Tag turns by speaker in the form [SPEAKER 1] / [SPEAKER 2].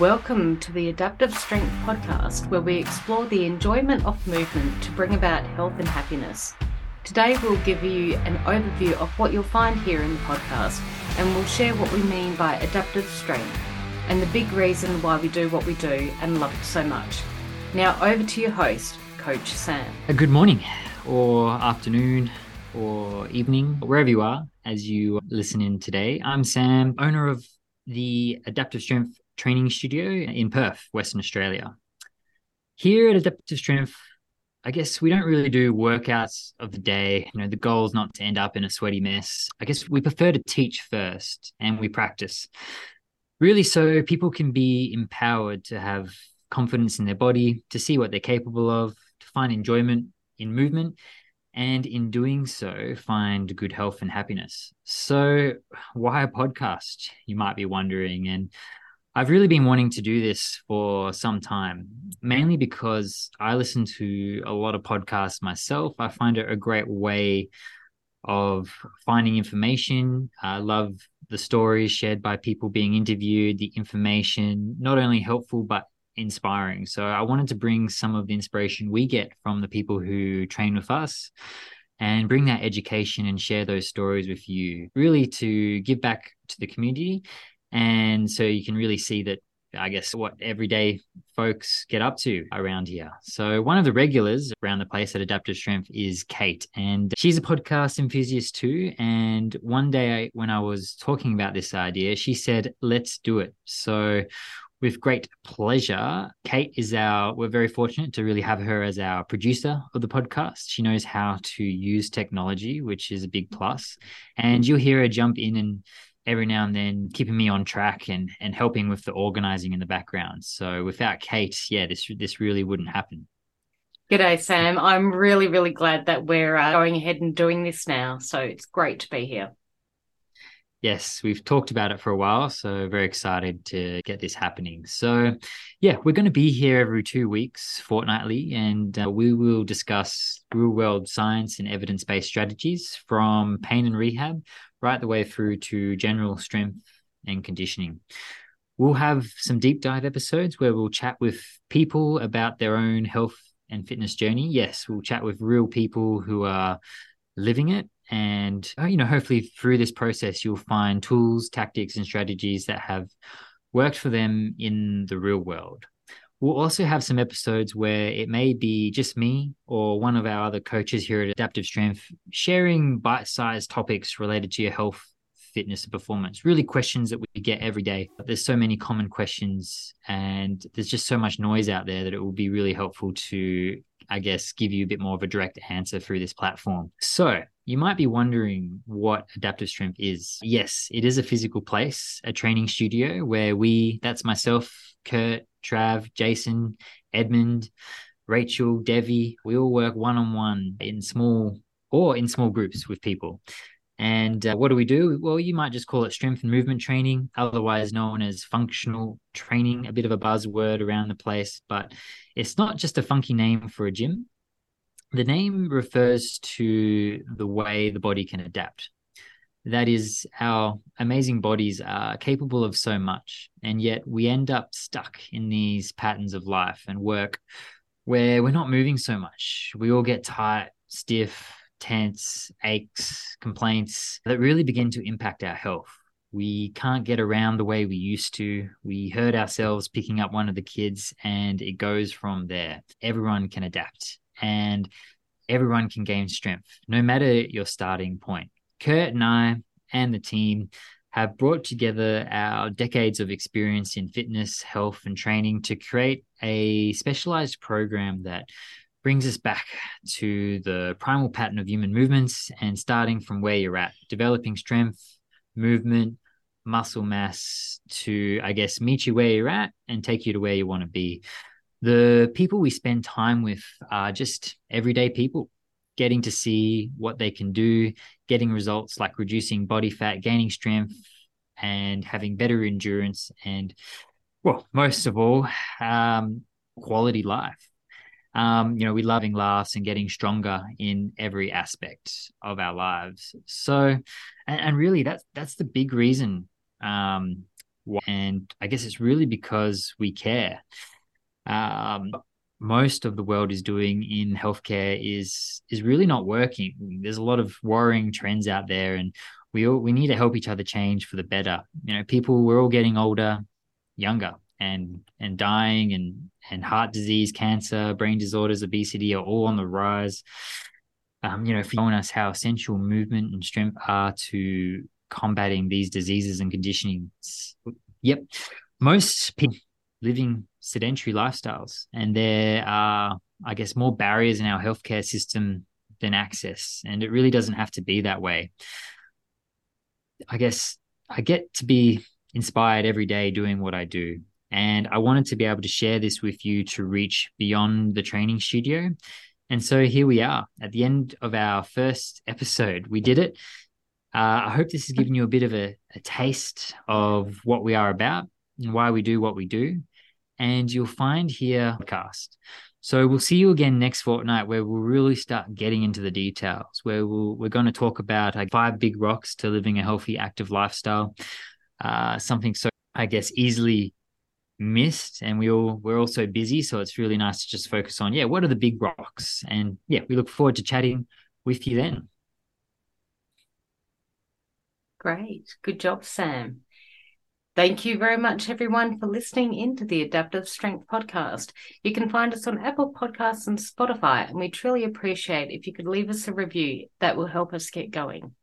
[SPEAKER 1] Welcome to the Adaptive Strength Podcast, where we explore the enjoyment of movement to bring about health and happiness. Today, we'll give you an overview of what you'll find here in the podcast, and we'll share what we mean by adaptive strength and the big reason why we do what we do and love it so much. Now, over to your host, Coach Sam.
[SPEAKER 2] Uh, good morning, or afternoon, or evening, wherever you are as you listen in today. I'm Sam, owner of the Adaptive Strength Training Studio in Perth, Western Australia. Here at Adaptive Strength, I guess we don't really do workouts of the day. You know, the goal is not to end up in a sweaty mess. I guess we prefer to teach first and we practice. Really, so people can be empowered to have confidence in their body, to see what they're capable of, to find enjoyment in movement, and in doing so, find good health and happiness. So, why a podcast? You might be wondering. And I've really been wanting to do this for some time, mainly because I listen to a lot of podcasts myself. I find it a great way of finding information. I love the stories shared by people being interviewed, the information, not only helpful, but inspiring. So I wanted to bring some of the inspiration we get from the people who train with us and bring that education and share those stories with you, really to give back to the community. And so you can really see that, I guess, what everyday folks get up to around here. So, one of the regulars around the place at Adaptive Strength is Kate, and she's a podcast enthusiast too. And one day when I was talking about this idea, she said, Let's do it. So, with great pleasure. Kate is our, we're very fortunate to really have her as our producer of the podcast. She knows how to use technology, which is a big plus. And you'll hear her jump in and every now and then keeping me on track and and helping with the organizing in the background. So without Kate, yeah, this this really wouldn't happen.
[SPEAKER 1] G'day, Sam. I'm really, really glad that we're uh, going ahead and doing this now. So it's great to be here.
[SPEAKER 2] Yes, we've talked about it for a while, so very excited to get this happening. So, yeah, we're going to be here every two weeks, fortnightly, and uh, we will discuss real world science and evidence based strategies from pain and rehab right the way through to general strength and conditioning. We'll have some deep dive episodes where we'll chat with people about their own health and fitness journey. Yes, we'll chat with real people who are living it and uh, you know hopefully through this process you'll find tools tactics and strategies that have worked for them in the real world. We'll also have some episodes where it may be just me or one of our other coaches here at adaptive strength sharing bite-sized topics related to your health fitness and performance. Really questions that we get every day. There's so many common questions and there's just so much noise out there that it will be really helpful to I guess, give you a bit more of a direct answer through this platform. So, you might be wondering what Adaptive Strength is. Yes, it is a physical place, a training studio where we, that's myself, Kurt, Trav, Jason, Edmund, Rachel, Devi, we all work one on one in small or in small groups with people. And uh, what do we do? Well, you might just call it strength and movement training, otherwise known as functional training, a bit of a buzzword around the place. But it's not just a funky name for a gym. The name refers to the way the body can adapt. That is, our amazing bodies are capable of so much, and yet we end up stuck in these patterns of life and work where we're not moving so much. We all get tight, stiff, tense, aches, complaints that really begin to impact our health. We can't get around the way we used to. We hurt ourselves picking up one of the kids, and it goes from there. Everyone can adapt and everyone can gain strength, no matter your starting point. Kurt and I and the team have brought together our decades of experience in fitness, health, and training to create a specialized program that brings us back to the primal pattern of human movements and starting from where you're at, developing strength, movement, muscle mass to, I guess, meet you where you're at and take you to where you want to be. The people we spend time with are just everyday people, getting to see what they can do, getting results like reducing body fat, gaining strength, and having better endurance and, well, most of all, um, quality life um, you know, we loving laughs and getting stronger in every aspect of our lives. So, and, and really, that's that's the big reason um, And I guess it's really because we care. Um, most of the world is doing in healthcare is is really not working. There's a lot of worrying trends out there, and we all we need to help each other change for the better. You know, people we're all getting older, younger, and and dying, and and heart disease, cancer, brain disorders, obesity are all on the rise. Um, you know, showing us how essential movement and strength are to combating these diseases and conditionings. Yep, most people living sedentary lifestyles, and there are, I guess, more barriers in our healthcare system than access, and it really doesn't have to be that way. I guess I get to be inspired every day doing what I do. And I wanted to be able to share this with you to reach beyond the training studio. And so here we are at the end of our first episode. We did it. Uh, I hope this has given you a bit of a, a taste of what we are about and why we do what we do. And you'll find here podcast. So we'll see you again next fortnight where we'll really start getting into the details, where we'll, we're going to talk about like five big rocks to living a healthy, active lifestyle. Uh, something so, I guess, easily missed and we all we're all so busy so it's really nice to just focus on yeah what are the big rocks and yeah we look forward to chatting with you then
[SPEAKER 1] great good job sam Thank you very much, everyone, for listening in to the Adaptive Strength podcast. You can find us on Apple Podcasts and Spotify, and we truly appreciate if you could leave us a review. That will help us get going.